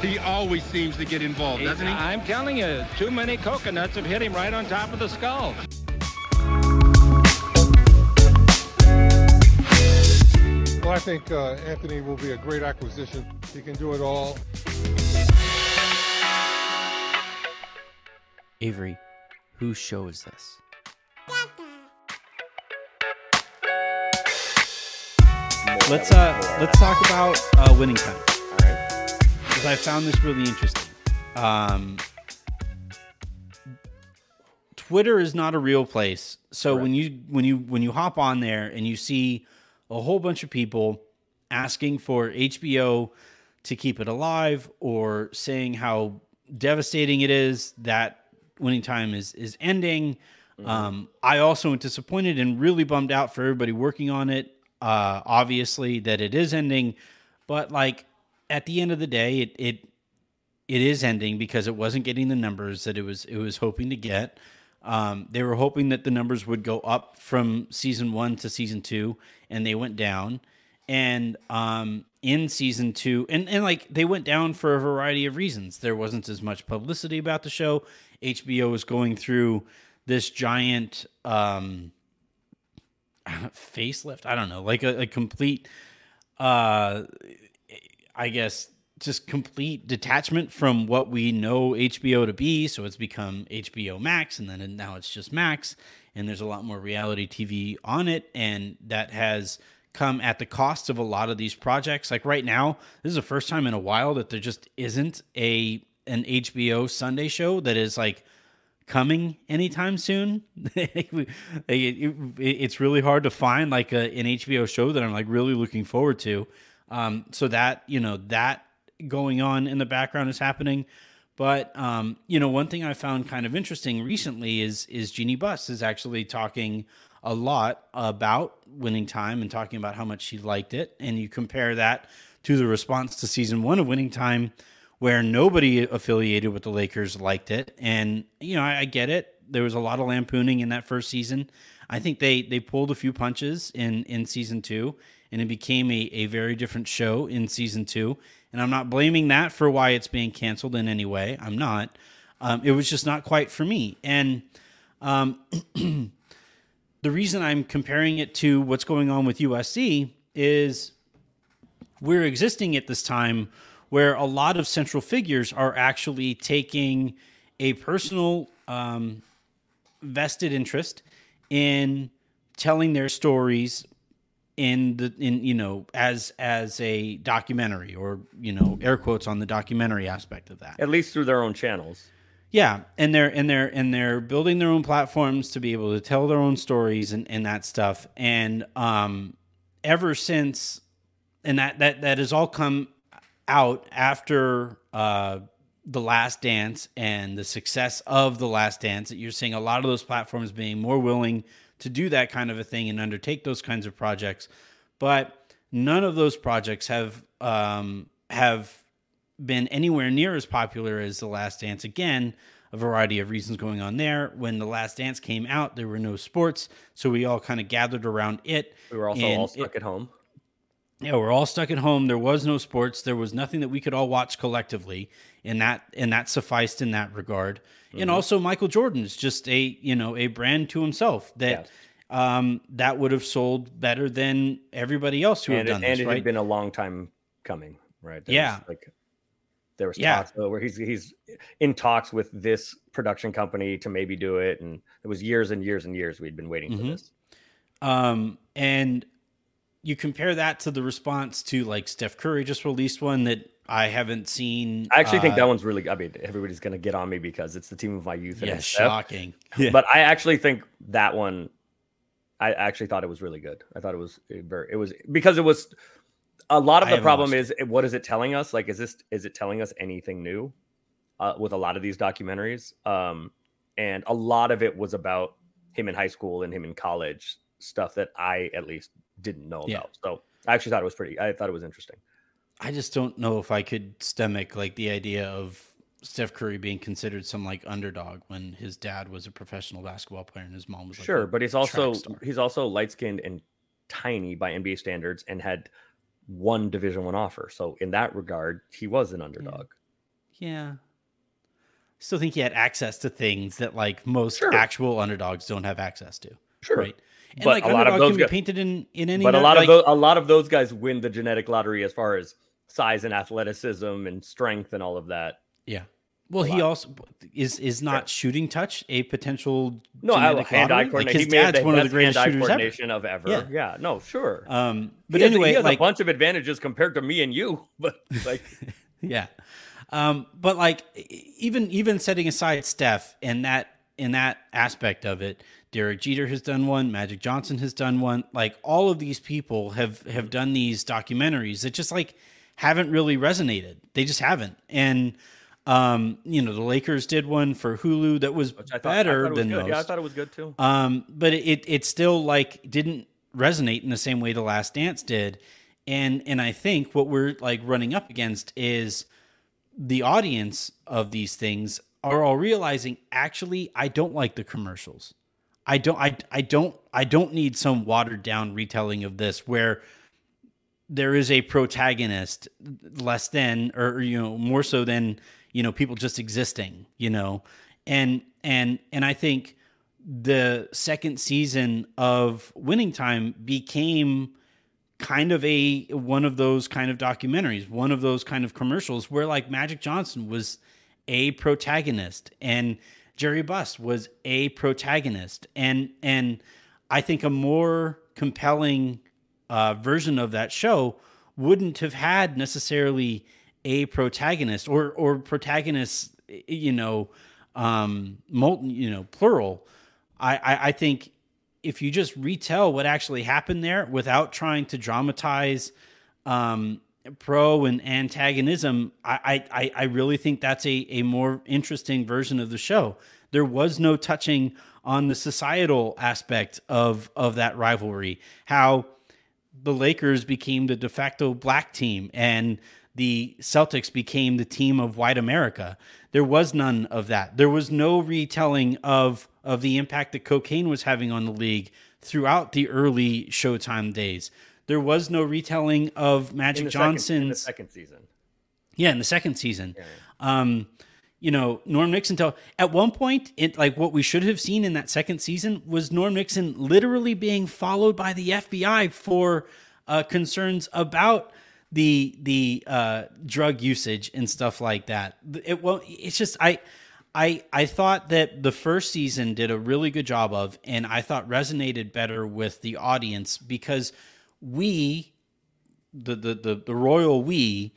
He always seems to get involved, doesn't he? I'm telling you, too many coconuts have hit him right on top of the skull. Well, I think uh, Anthony will be a great acquisition. He can do it all. Avery, whose show is this? Let's uh let's talk about uh, winning time All right. Because I found this really interesting. Um, Twitter is not a real place, so when you when you when you hop on there and you see a whole bunch of people asking for HBO to keep it alive or saying how devastating it is that winning time is is ending. Um, I also am disappointed and really bummed out for everybody working on it. Uh, obviously, that it is ending, but like at the end of the day, it it it is ending because it wasn't getting the numbers that it was it was hoping to get. Um, they were hoping that the numbers would go up from season one to season two, and they went down. And um, in season two, and, and like they went down for a variety of reasons. There wasn't as much publicity about the show. HBO was going through this giant um, facelift. I don't know, like a, a complete uh I guess just complete detachment from what we know HBO to be. So it's become HBO Max, and then now it's just Max, and there's a lot more reality TV on it, and that has come at the cost of a lot of these projects. Like right now, this is the first time in a while that there just isn't a an HBO Sunday show that is like coming anytime soon. It- it- it's really hard to find like a, an HBO show that I'm like really looking forward to. Um, so that you know that going on in the background is happening. But um, you know, one thing I found kind of interesting recently is is Jeanie Buss is actually talking a lot about winning time and talking about how much she liked it. And you compare that to the response to season one of Winning Time, where nobody affiliated with the Lakers liked it. And you know, I, I get it. There was a lot of lampooning in that first season. I think they they pulled a few punches in in season two, and it became a, a very different show in season two. And I'm not blaming that for why it's being canceled in any way. I'm not. Um, it was just not quite for me. And um, the reason I'm comparing it to what's going on with USC is we're existing at this time where a lot of central figures are actually taking a personal um, vested interest in telling their stories in the in you know as as a documentary or you know air quotes on the documentary aspect of that At least through their own channels. yeah, and they're and they're and they're building their own platforms to be able to tell their own stories and, and that stuff. And um, ever since, and that that that has all come out after uh, the Last Dance and the success of the Last Dance. That you're seeing a lot of those platforms being more willing to do that kind of a thing and undertake those kinds of projects, but none of those projects have um, have been anywhere near as popular as The Last Dance. Again, a variety of reasons going on there. When The Last Dance came out, there were no sports, so we all kind of gathered around it. We were also all it- stuck at home. yeah, we're all stuck at home. There was no sports. There was nothing that we could all watch collectively, and that and that sufficed in that regard. Mm-hmm. And also, Michael Jordan is just a you know a brand to himself that um, that would have sold better than everybody else who and have it, done and this, it right? had been a long time coming, right? There Yeah. like there was Yeah. talks uh, where he's he's in talks with this production company to maybe do it, and it was years and years and years we'd been waiting for Mhm. this. Um, and you compare that to the response to like Steph Curry just released one that I haven't seen. I actually think uh, that one's really. I mean, everybody's gonna get on me because it's the team of my youth. and yeah, shocking. But I actually think that one. I actually thought it was really good. I thought it was uh, very. It was because it was. A lot of I the problem is eh, what is it telling us? Like, is this is it telling us anything new? Uh, with a lot of these documentaries, um, and a lot of it was about him in high school and him in college stuff that I at least didn't know Yeah. about. So I actually thought it was pretty. I thought it was interesting. I just don't know if I could stomach like the idea of Steph Curry being considered some like underdog when his dad was a professional basketball player and his mom was like Sure, but he's also he's also light skinned and tiny by NBA standards and had one Division One offer. So in that regard, he was an underdog. yeah. Still think he had access to things that like most Sure. actual underdogs don't have access to. Sure, Right. And But like a lot of those can be guys- painted in in any but a lot of like- those a lot of those guys win the genetic lottery as far as size and athleticism and strength and all of that. Yeah. Well, he also is is not shooting touch a potential No, hand eye lottery? Like his he dad's the one of the greatest shooters ever. coordination of ever. Yeah. Yeah. no, sure. Um, But has, anyway, he has like a bunch of advantages compared to me and you. But like, yeah, um, but like even even setting aside Steph and that in that aspect of it, Derek Jeter has done one, Magic Johnson has done one. Like all of these people have have done these documentaries that just like haven't really resonated. They just haven't. And um, you know, the Lakers did one for Hulu that was thought, better was than good. most. Yeah, I thought it was good too. Um, but it it still like didn't resonate in the same way the Last Dance did, and and I think what we're like running up against is the audience of these things are all realizing actually I don't like the commercials. I don't I I don't I don't need some watered down retelling of this where there is a protagonist less than or you know more so than you know people just existing you know? And and and i think the second season of winning time became kind of a one of those kind of documentaries one of those kind of commercials where like magic johnson was a protagonist and jerry buss was a protagonist. And and i think a more compelling uh, version of that show wouldn't have had necessarily a protagonist or or protagonists you know um molten you know plural. I, I i think if you just retell what actually happened there without trying to dramatize um pro and antagonism i i i really think that's a a more interesting version of the show. There was no touching on the societal aspect of of that rivalry. How the Lakers became the de facto black team and the Celtics became the team of white America. There was none of that. There was no retelling of of the impact that cocaine was having on the league throughout the early Showtime days. There was no retelling of Magic the second- in the Johnson's second season. yeah, in the second season. Um, you know, Norm Nixon told at one point, it like what we should have seen in that second season was Norm Nixon literally being followed by the FBI for uh, concerns about the the uh, drug usage and stuff like that. It well, it's just I. I, I thought that the first season did a really good job of, and I thought resonated better with the audience because we the the the, the royal we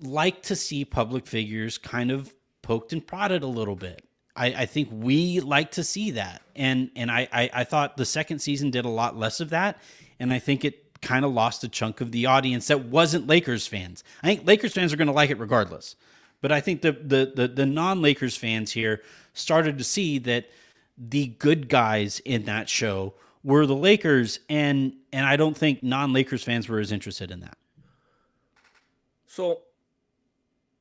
like to see public figures kind of poked and prodded a little bit. I, I think we like to see that, and and I, I I thought the second season did a lot less of that, and I think it kind of lost a chunk of the audience that wasn't Lakers fans. I think Lakers fans are going to like it regardless, but I think the the the, the non Lakers fans here started to see that the good guys in that show were the Lakers, and and I don't think non Lakers fans were as interested in that. So,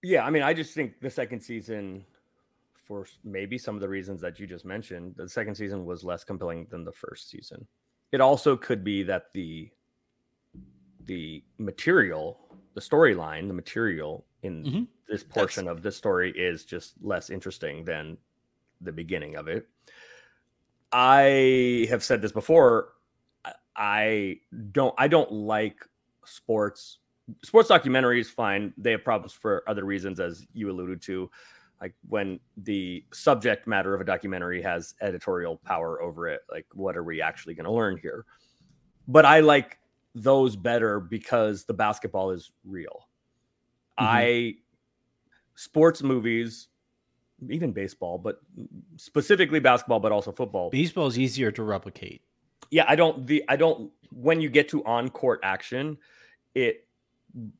yeah, I mean, I just think the second season, for maybe some of the reasons that you just mentioned, the second season was less compelling than the first season. It also could be that the the material, the storyline, the material in Mhm. this portion of the story is just less interesting than the beginning of it. I have said this before. I don't. I don't like sports sports documentaries fine they have problems for other reasons as you alluded to like when the subject matter of a documentary has editorial power over it like what are we actually going to learn here but i like those better because the basketball is real. Mm-hmm. I sports movies, even baseball, but specifically basketball, but also football. Baseball is easier to replicate. Yeah, I don't the I don't when you get to on court action, it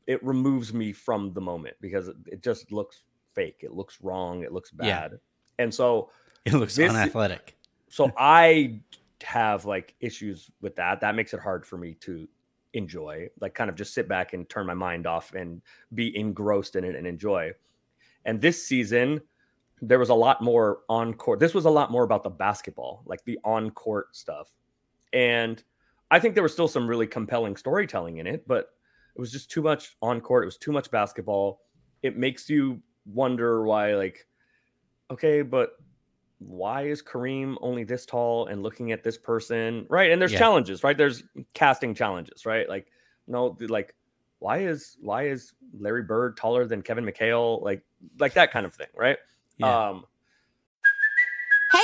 it removes me from the moment because it just looks fake. It looks wrong. It looks bad. Yeah. And so it looks this, unathletic. So I have like issues with that. That makes it hard for me to enjoy, like kind of just sit back and turn my mind off and be engrossed in it and enjoy. And this season, there was a lot more on court. This was a lot more about the basketball, like the on court stuff. And I think there was still some really compelling storytelling in it, but it was just too much on court. It was too much basketball. It makes you wonder why, like, okay, but why is Kareem only this tall and looking at this person? Right. And there's yeah. challenges, right? There's casting challenges, right? Like, no, like, why is why is Larry Bird taller than Kevin McHale? Like, like that kind of thing, right? Yeah. Um,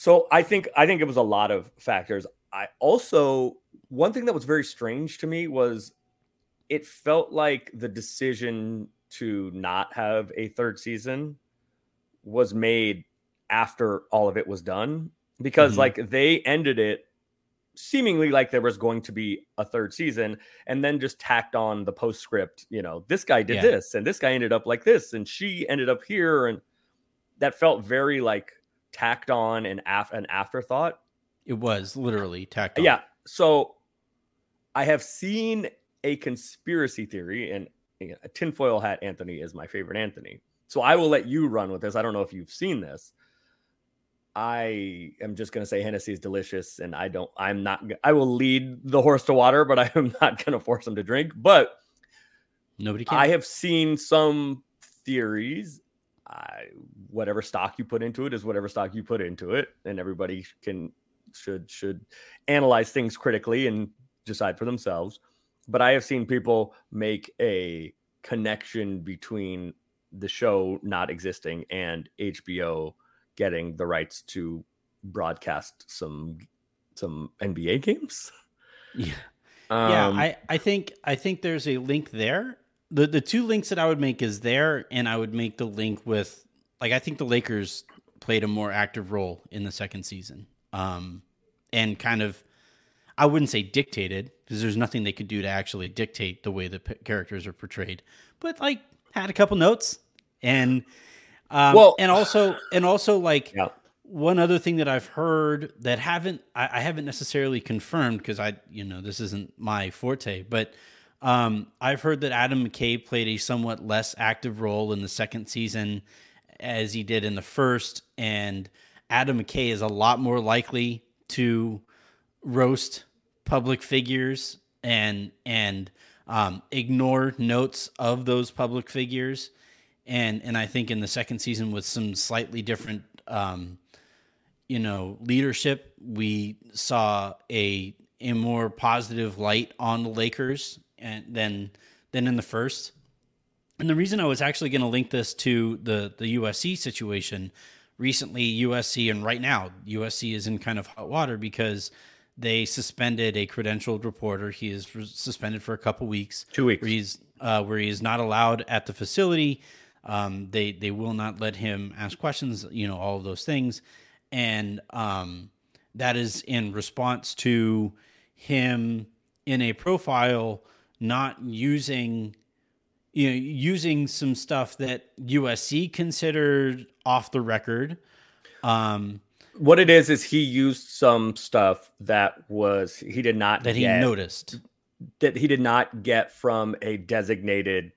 So I think I think it was a lot of factors. I also one thing that was very strange to me was it felt like the decision to not have a third season was made after all of it was done because mm-hmm. like they ended it seemingly like there was going to be a third season and then just tacked on the postscript you know this guy did yeah. this and this guy ended up like this and she ended up here and that felt very like tacked on and af- an afterthought. It was literally tacked on. Yeah. So I have seen a conspiracy theory, and a tinfoil hat Anthony is my favorite Anthony. So I will let you run with this. I don't know if you've seen this. I am just going to say Hennessy is delicious, and I don't. I'm not. I will lead the horse to water, but I am not going to force him to drink. But nobody. Can. I have seen some theories I, whatever stock you put into it is whatever stock you put into it, and everybody can should should analyze things critically and decide for themselves. But I have seen people make a connection between the show not existing and HBO getting the rights to broadcast some some NBA games. Yeah. Um, yeah, I, I think I think there's a link there the the two links that I would make is there, and I would make the link with like I think the Lakers played a more active role in the second season, um, and kind of I wouldn't say dictated because there's nothing they could do to actually dictate the way the p- characters are portrayed, but like had a couple notes and um, well, and also and also like. Yeah. One other thing that I've heard that haven't I, I haven't necessarily confirmed because I you know this isn't my forte, but um, I've heard that Adam McKay played a somewhat less active role in the second season as he did in the first, and Adam McKay is a lot more likely to roast public figures and and um, ignore notes of those public figures, and and I think in the second season with some slightly different. Um, you know, leadership, we saw a a more positive light on the Lakers and than than in the first. And the reason I was actually going to link this to the the USC situation recently, USC and right now USC is in kind of hot water because they suspended a credentialed reporter. He is suspended for a couple weeks. Two weeks. Where he's uh, where he is not allowed at the facility. Um, they they will not let him ask questions. You know all of those things, and um, that is in response to him in a profile not using you know using some stuff that USC considered off the record. Um, what it is is he used some stuff that was he did not that get, he noticed that he did not get from a designated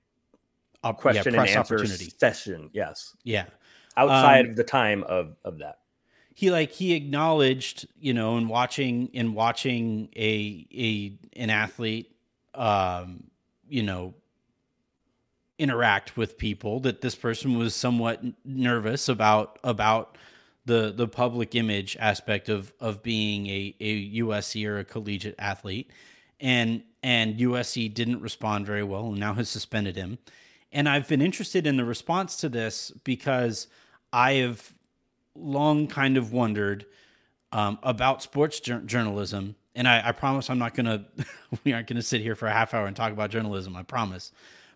uh, question yeah, and answer session. Yes. Yeah. Outside um, of the time of of that. He like he acknowledged, you know, in watching in watching a a an athlete um, you know, interact with people. That this person was somewhat nervous about about the the public image aspect of of being a, a USC or a collegiate athlete, and and USC didn't respond very well, and now has suspended him. And I've been interested in the response to this because I have long kind of wondered um, about sports journalism. And I, I promise I'm not gonna we aren't gonna sit here for a half hour and talk about journalism. I promise.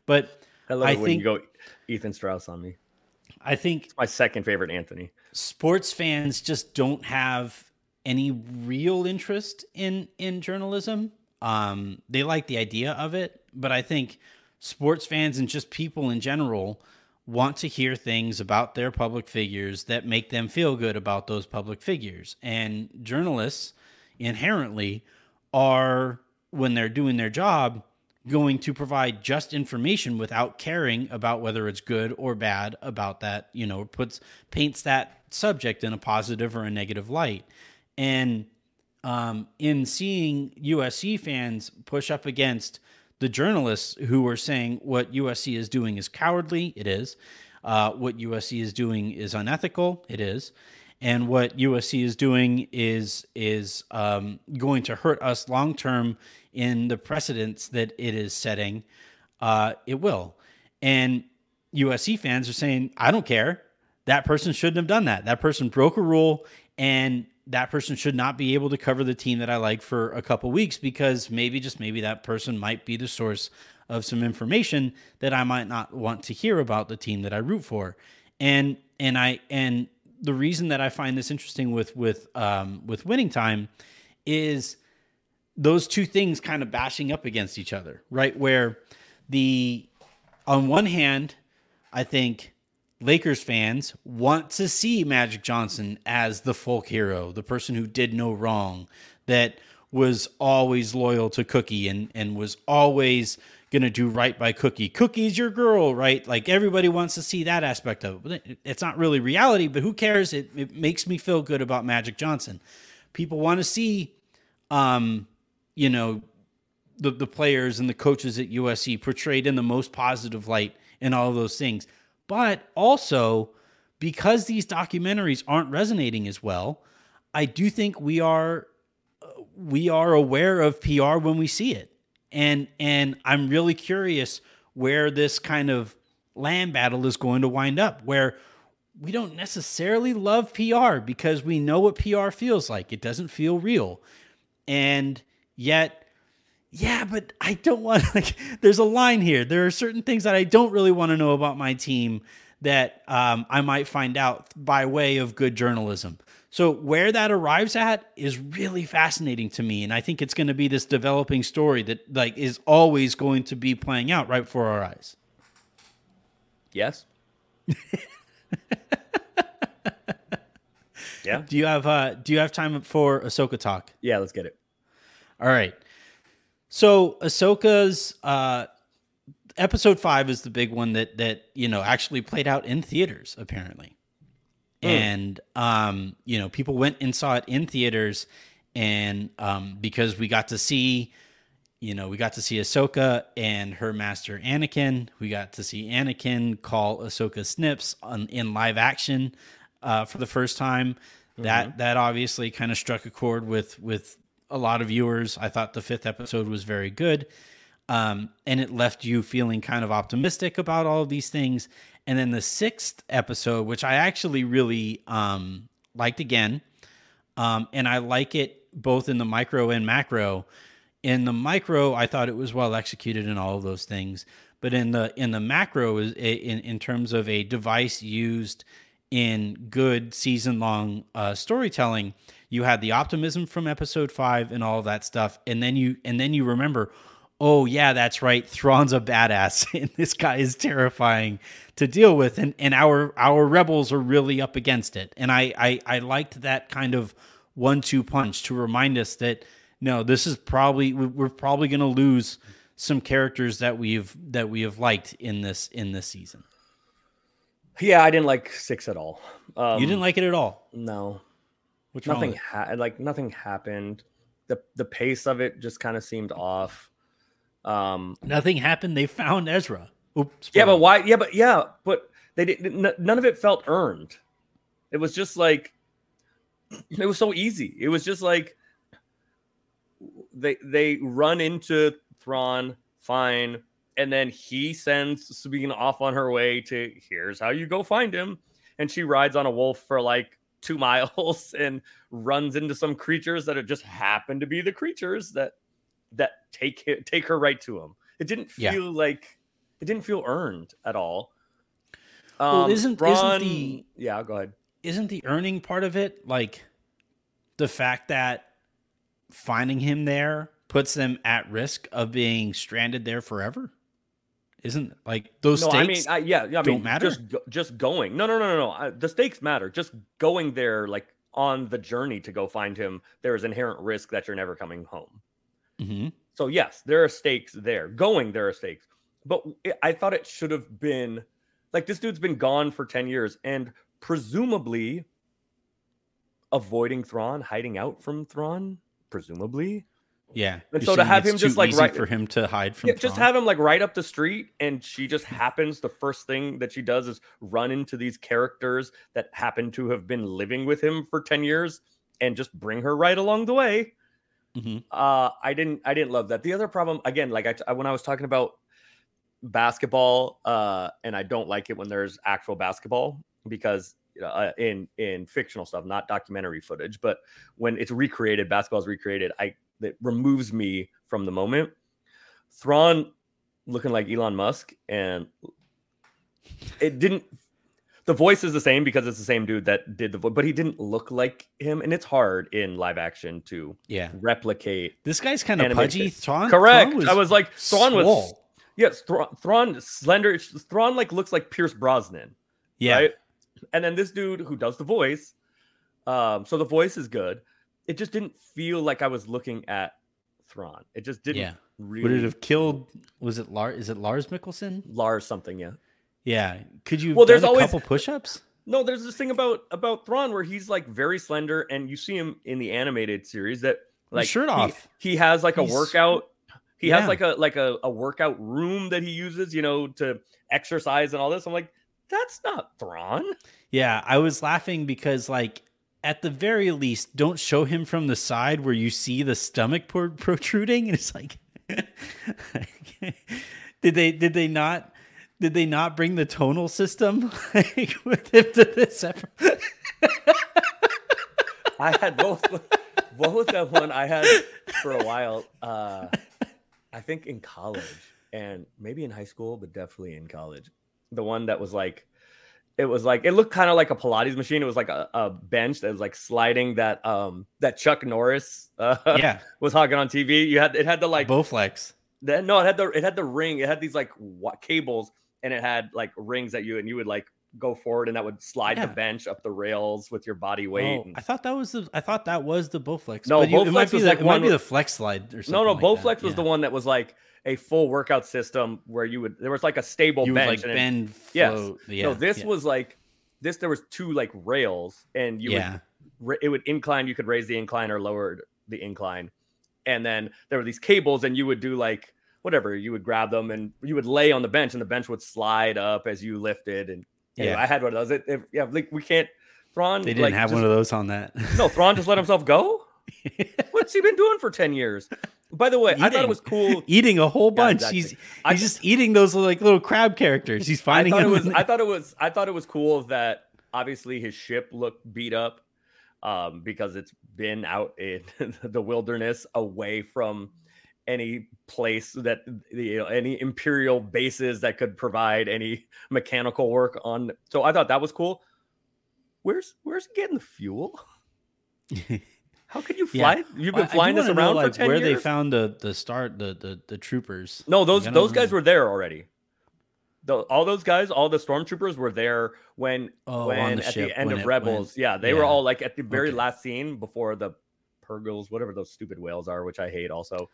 But I love I it when think, you go Ethan Strauss on me. I think it's my second favorite Anthony. Sports fans just don't have any real interest in in journalism. Um, they like the idea of it, but I think sports fans and just people in general want to hear things about their public figures that make them feel good about those public figures. And journalists inherently are, when they're doing their job, going to provide just information without caring about whether it's good or bad about that, you know, puts paints that subject in a positive or a negative light. And um, in seeing USC fans push up against the journalists who are saying what USC is doing is cowardly, it is. Uh, what USC is doing is unethical, it is. And what USC is doing is is um, going to hurt us long term in the precedents that it is setting. Uh, it will. And USC fans are saying, I don't care. That person shouldn't have done that. That person broke a rule, and that person should not be able to cover the team that I like for a couple weeks because maybe just maybe that person might be the source of some information that I might not want to hear about the team that I root for. And and I and the reason that I find this interesting with with um, with winning time is those two things kind of bashing up against each other, right? Where the on one hand, I think Lakers fans want to see Magic Johnson as the folk hero, the person who did no wrong, that was always loyal to Cookie and and was always to do right by Cookie. Cookie's your girl, right? Like everybody wants to see that aspect of it. It's not really reality, but who cares? It, it makes me feel good about Magic Johnson. People want to see, um, you know, the, the players and the coaches at USC portrayed in the most positive light and all those things. But also, because these documentaries aren't resonating as well, I do think we are we are aware of PR when we see it. And and I'm really curious where this kind of land battle is going to wind up where we don't necessarily love PR because we know what PR feels like. It doesn't feel real. And yet yeah, but I don't want like there's a line here. There are certain things that I don't really want to know about my team that um, I might find out by way of good journalism. So where that arrives at is really fascinating to me, and I think it's going to be this developing story that like is always going to be playing out right before our eyes. Yes. yeah. Do you have uh do you have time for Ahsoka talk? Yeah, let's get it. All right. So Ahsoka's uh, episode five is the big one that that you know actually played out in theaters apparently, mm. and um, you know people went and saw it in theaters, and um, because we got to see, you know, we got to see Ahsoka and her master Anakin. We got to see Anakin call Ahsoka Snips on, in live action uh, for the first time. That mm-hmm. that obviously kind of struck a chord with with a lot of viewers. I thought the fifth episode was very good. Um, and it left you feeling kind of optimistic about all of these things. And then the sixth episode, which I actually really um, liked again, um, and I like it both in the micro and macro. In the micro, I thought it was well executed in all of those things, but in the in the macro, in in terms of a device used in good season long uh, storytelling, you had the optimism from episode five and all that stuff, and then you and then you remember, oh yeah, that's right, Thrawn's a badass, and this guy is terrifying to deal with, and and our our rebels are really up against it, and I I, I liked that kind of one two punch to remind us that no, this is probably we're probably going to lose some characters that we've that we have liked in this in this season. Yeah, I didn't like six at all. Um, you didn't like it at all. No, What's nothing ha- like nothing happened. The the pace of it just kind of seemed off. Um, Nothing happened. They found Ezra. Oops. yeah, but why? Yeah, but yeah, but they didn't. n- None of it felt earned. It was just like it was so easy. It was just like they they run into Thrawn, fine, and then he sends Sabine off on her way to here's how you go find him, and she rides on a wolf for like two miles and runs into some creatures that are just happen to be the creatures that that take take her right to him. It didn't Yeah. feel like it didn't feel earned at all. Well, Um, isn't- isn't the- yeah? Go ahead. isn't the earning part of it like the fact that finding him there puts them at risk of being stranded there forever? Isn't like those no, stakes? I mean, I, yeah, yeah, I don't mean, matter? Just, just going. No, no, no, no, no. I, the stakes matter. Just going there, like on the journey to go find him, there is inherent risk that you're never coming home. Mhm. So yes, there are stakes there. Going, there are stakes. But it, I thought it should have been like this dude's been gone for ten years, and presumably avoiding Thrawn, hiding out from Thrawn, presumably. Yeah. And so to have him just, like, right- for him to hide from Yeah, just have him like right up the street, and she just happens. The first thing that she does is run into these characters that happen to have been living with him for ten years, and just bring her right along the way. Mhm. Uh, I didn't, I didn't love that. The other problem, again, like I, I when I was talking about basketball, uh, and I don't like it when there's actual basketball because uh, in in fictional stuff, not documentary footage, but when it's recreated, basketball is recreated. I that removes me from the moment. Thrawn looking like Elon Musk, and it didn't. The voice is the same because it's the same dude that did the voice, but he didn't look like him, and it's hard in live action to Yeah. replicate. This guy's kind of pudgy. Thrawn, Correct. Thrawn I was like Thrawn was swole. yes, Thrawn, Thrawn slender. Thrawn like looks like Pierce Brosnan, Yeah. right? And then this dude who does the voice, um, so the voice is good. It just didn't feel like I was looking at Thrawn. It just didn't Yeah. really. Would it have killed? Was it Lars? Is it Lars Mikkelsen? Lars something? Yeah. Yeah. Could you? Well, there's a always- couple push-ups. No, there's this thing about about Thrawn where he's like very slender, and you see him in the animated series that like shirt off. He, has like a He's- workout. He Yeah. has like a like a, a workout room that he uses, you know, to exercise and all this. I'm like, that's not Thrawn. Yeah, I was laughing because like at the very least, don't show him from the side where you see the stomach protruding, and it's like, did they did they not did they not bring the tonal system like, with him to this? episode? I had both. what was that one I had for a while? Uh, I think in college and maybe in high school, but definitely in college. The one that was like, it was like it looked kind of like a Pilates machine. It was like a, a bench that was like sliding that um that Chuck Norris uh, yeah, was hogging on TV. You had it had the like Bowflex. the, no, it had the it had the ring. It had these like wa- cables, and it had like rings at you and you would like go forward, and that would slide Yeah. the bench up the rails with your body oh, weight. Oh, and- I thought that was the I thought that was the Bowflex. No, but you, it might Bowflex be was the, like it might one be the flex slide or something. no, no, like Bowflex that. was the one that was like a full workout system where you would there was like a stable you would bench. like and it- bend. yes. Yeah, no, this yeah. was like this. There was two like rails, and you yeah. would it would incline. You could raise the incline or lower the incline, and then there were these cables, and you would do like whatever. You would grab them, and you would lay on the bench, and the bench would slide up as you lifted. And anyway, Yeah. I had one of those. It, it- yeah, like we can't. Thrawn, They didn't like, have just- one of those on that. No, Thrawn just let himself go. What's he been doing for ten years? By the way, I thought it was cool. eating a whole bunch. exactly. He's I- he's just eating those like little crab characters. He's finding. I thought it was. I thought it was. I thought it was cool that obviously his ship looked beat up um, because it's been out in the wilderness, away from any place that you know any imperial bases that could provide any mechanical work on. So I thought that was cool. Where's Where's getting the fuel? How could you Yeah. fly? You've been do flying this wanna know, around like, for ten where years. they found the the start the the the troopers. No, those Like, I don't those guys know. were there already. The, all those guys, all the stormtroopers were there when Oh, when the at ship the end of Rebels. went- yeah, they were all like at the very Okay. last scene before the Purrgils, whatever those stupid whales are, which I hate also.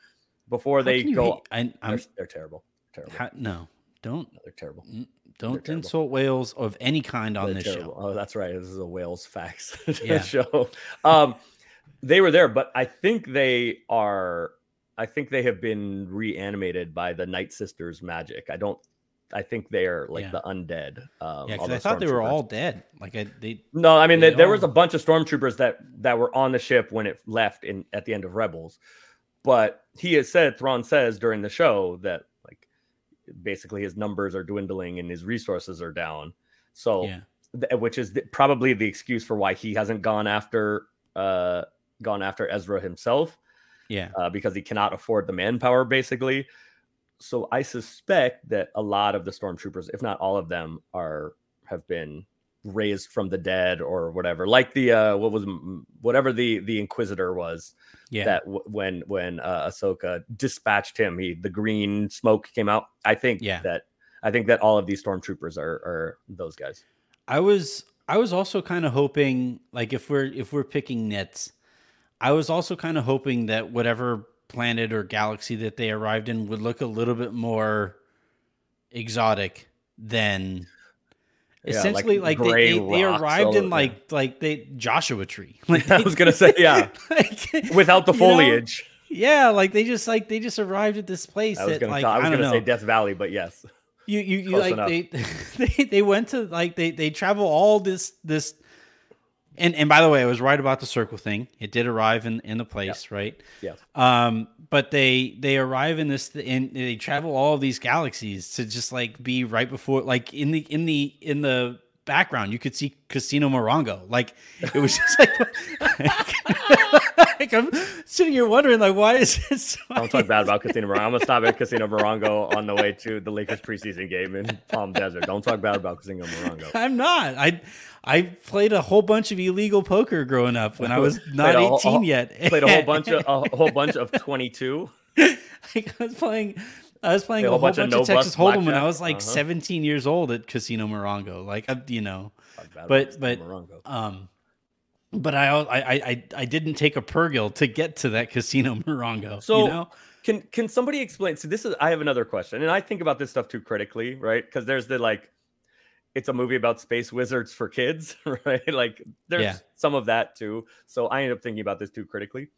Before they go, hate- I, they're, I'm they're terrible. Terrible. how, no. Don't they're terrible. don't terrible. insult whales of any kind on They're this terrible. show. Oh, that's right. This is a whales facts Yeah. show. Um, they were there, but I think they are I think they have been reanimated by the Night Sisters magic. I don't. I think they are like Yeah. the undead. Um, Yeah, because I thought they were all dead. Like I, they, No, I mean They there, there was a bunch of stormtroopers that that were on the ship when it left in at the end of Rebels, but he has said Thrawn says during the show that like basically his numbers are dwindling and his resources are down. So yeah, th- which is the, probably the excuse for why he hasn't gone after uh gone after Ezra himself yeah, uh, because he cannot afford the manpower basically. So I suspect that a lot of the stormtroopers, if not all of them, are have been raised from the dead or whatever. Like the uh, what was whatever the the Inquisitor was yeah. that w- when when uh, Ahsoka dispatched him, he the green smoke came out. I think Yeah. that I think that all of these stormtroopers are are those guys. I was I was also kind of hoping like if we're if we're picking nits, I was also kind of hoping that whatever planet or galaxy that they arrived in would look a little bit more exotic than Yeah, like essentially like, they, they, they arrived in like like they Joshua tree. Like I was gonna say yeah, like, without the you know? foliage. Yeah, like they just like they just arrived at this place I was that gonna like I was I gonna know. say Death Valley, but yes. You you, you like they, they they went to like they they travel all this this and and by the way, I was right about the circle thing. It did arrive in in the place, right? Yes. Um, but they they arrive in this and they travel all these galaxies to just like be right before like in the in the in the background you could see Casino Morongo. Like it was just like, like I'm sitting here wondering like why is this Don't talk bad about Casino Morongo. I'm gonna stop at Casino Morongo on the way to the Lakers preseason game in Palm Desert. Don't talk bad about Casino Morongo. I'm not. I I played a whole bunch of illegal poker growing up when I was not Played a whole- 18 yet. Played a whole bunch of a whole bunch of 22. like I was playing I was playing a whole bunch, of, no-bust Texas Hold'em when I was like Uh-huh. 17 years old at Casino Morongo. Like you know, Talk bad about but but Morongo. um but I, I I I didn't take a Purrgil to get to that Casino Morongo. So you know? can can somebody explain? So this is I have another question, and I think about this stuff too critically, right? Because there's the like, it's a movie about space wizards for kids, right? Like there's Yeah. some of that too. So I end up thinking about this too critically.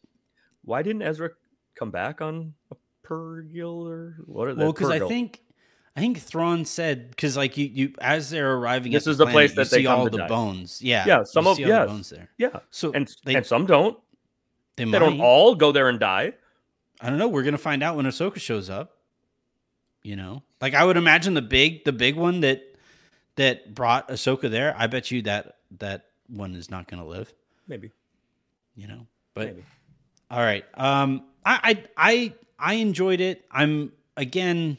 Why didn't Ezra come back on a Purrgil or what are they? Well, because I think I think Thrawn said because like you you as they're arriving This is the place that they see all the die. bones. Yeah, Yeah, some of- all the bones there. yeah, So and they, and some don't. they, They don't all go there and die. I don't know. We're gonna find out when Ahsoka shows up. You know, like I would imagine the big the big one that that brought Ahsoka there. I bet you that that one is not gonna live. Maybe, You know, but maybe. all right. Um, I I I I enjoyed it. I'm again.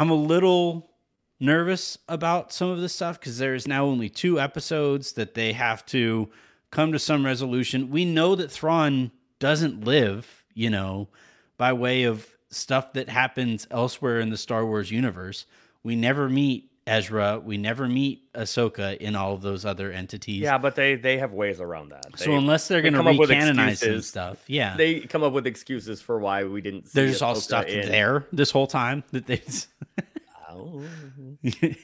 I'm a little nervous about some of this stuff because there is now only two episodes that they have to come to some resolution. We know that Thrawn doesn't live, you know, by way of stuff that happens elsewhere in the Star Wars universe. We never meet Ezra. We never meet Ahsoka in all of those other entities. Yeah, but they they have ways around that. So unless they're going to come up with recanonize some stuff, yeah, they come up with excuses for why we didn't. See they're just all Ahsoka stuck in- there this whole time. That they. Oh.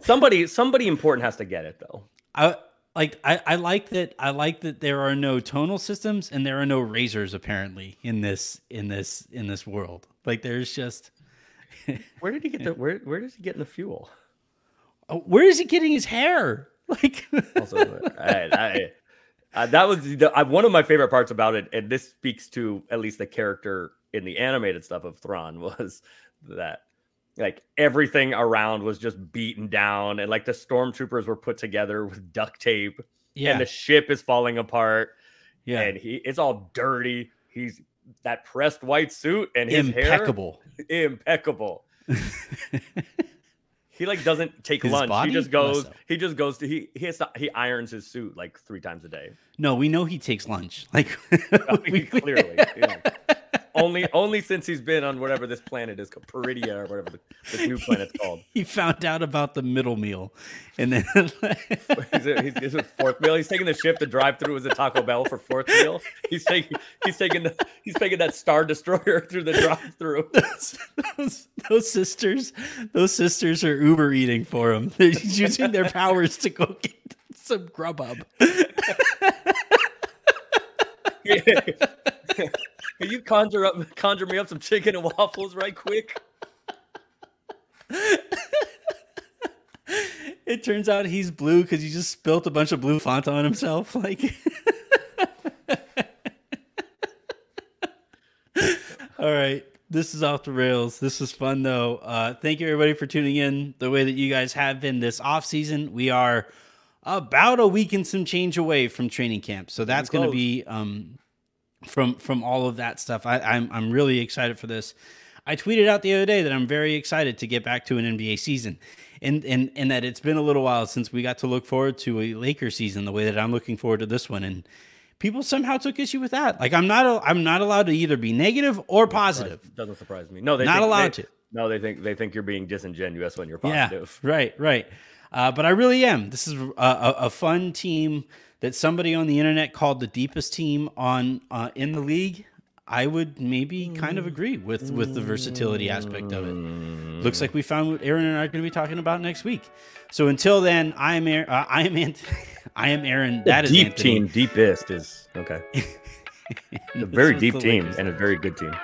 somebody somebody important has to get it though. I like I, I like that I like that there are no tonal systems and there are no razors apparently in this in this in this world. Like there's just Where did he get the where where does he get in the fuel? oh, where is he getting his hair? Like Also, I, I, uh, that was the, uh, one of my favorite parts about it, and this speaks to at least the character in the animated stuff of Thrawn was that like everything around was just beaten down, and like the stormtroopers were put together with duct tape, yeah, and the ship is falling apart, yeah, and he it's all dirty. He's that pressed white suit and his impeccable. hair impeccable. He like doesn't take His lunch. body? He just goes. so. He just goes to he he has to, he irons his suit like three times a day. No, we know he takes lunch. Like we- Clearly, yeah. Only only since he's been on whatever this planet is, called, Peridea or whatever the, this new planet's called. he found out about the middle meal, and then He's, a, he's, he's a fourth meal. He's taking the ship to drive through as a Taco Bell for fourth meal. He's taking he's taking the, he's taking that Star Destroyer through the drive through. those, those, those sisters, those sisters are Uber eating for him. They're using their powers to go get some Grubhub. Can you conjure up, conjure me up some chicken and waffles right quick? it turns out he's blue because he just spilt a bunch of blue font on himself. Like, all right, this is off the rails. This is fun though. Uh, thank you everybody for tuning in. The way that you guys have been this off season, we are about a week and some change away from training camp, so that's going to be um, from from all of that stuff. I, I'm I'm really excited for this. I tweeted out the other day that I'm very excited to get back to an NBA season. And, and and that it's been a little while since we got to look forward to a Laker season the way that I'm looking forward to this one. And people somehow took issue with that. Like I'm not a, I'm not allowed to either be negative or positive. Doesn't surprise me. No, they not think, allowed they, to. No, they think they think you're being disingenuous when you're positive. Yeah, right, right. Uh, but I really am. This is a, a, a, fun team that somebody on the internet called the deepest team on uh, in the league. I would maybe kind of agree with with the versatility aspect of it. Looks like we found what Aaron and I are going to be talking about next week. So until then, I am Aaron, uh, I am I am Aaron. That is deep Anthony. team. Deepest is okay. a very deep team Lakers. and a very good team.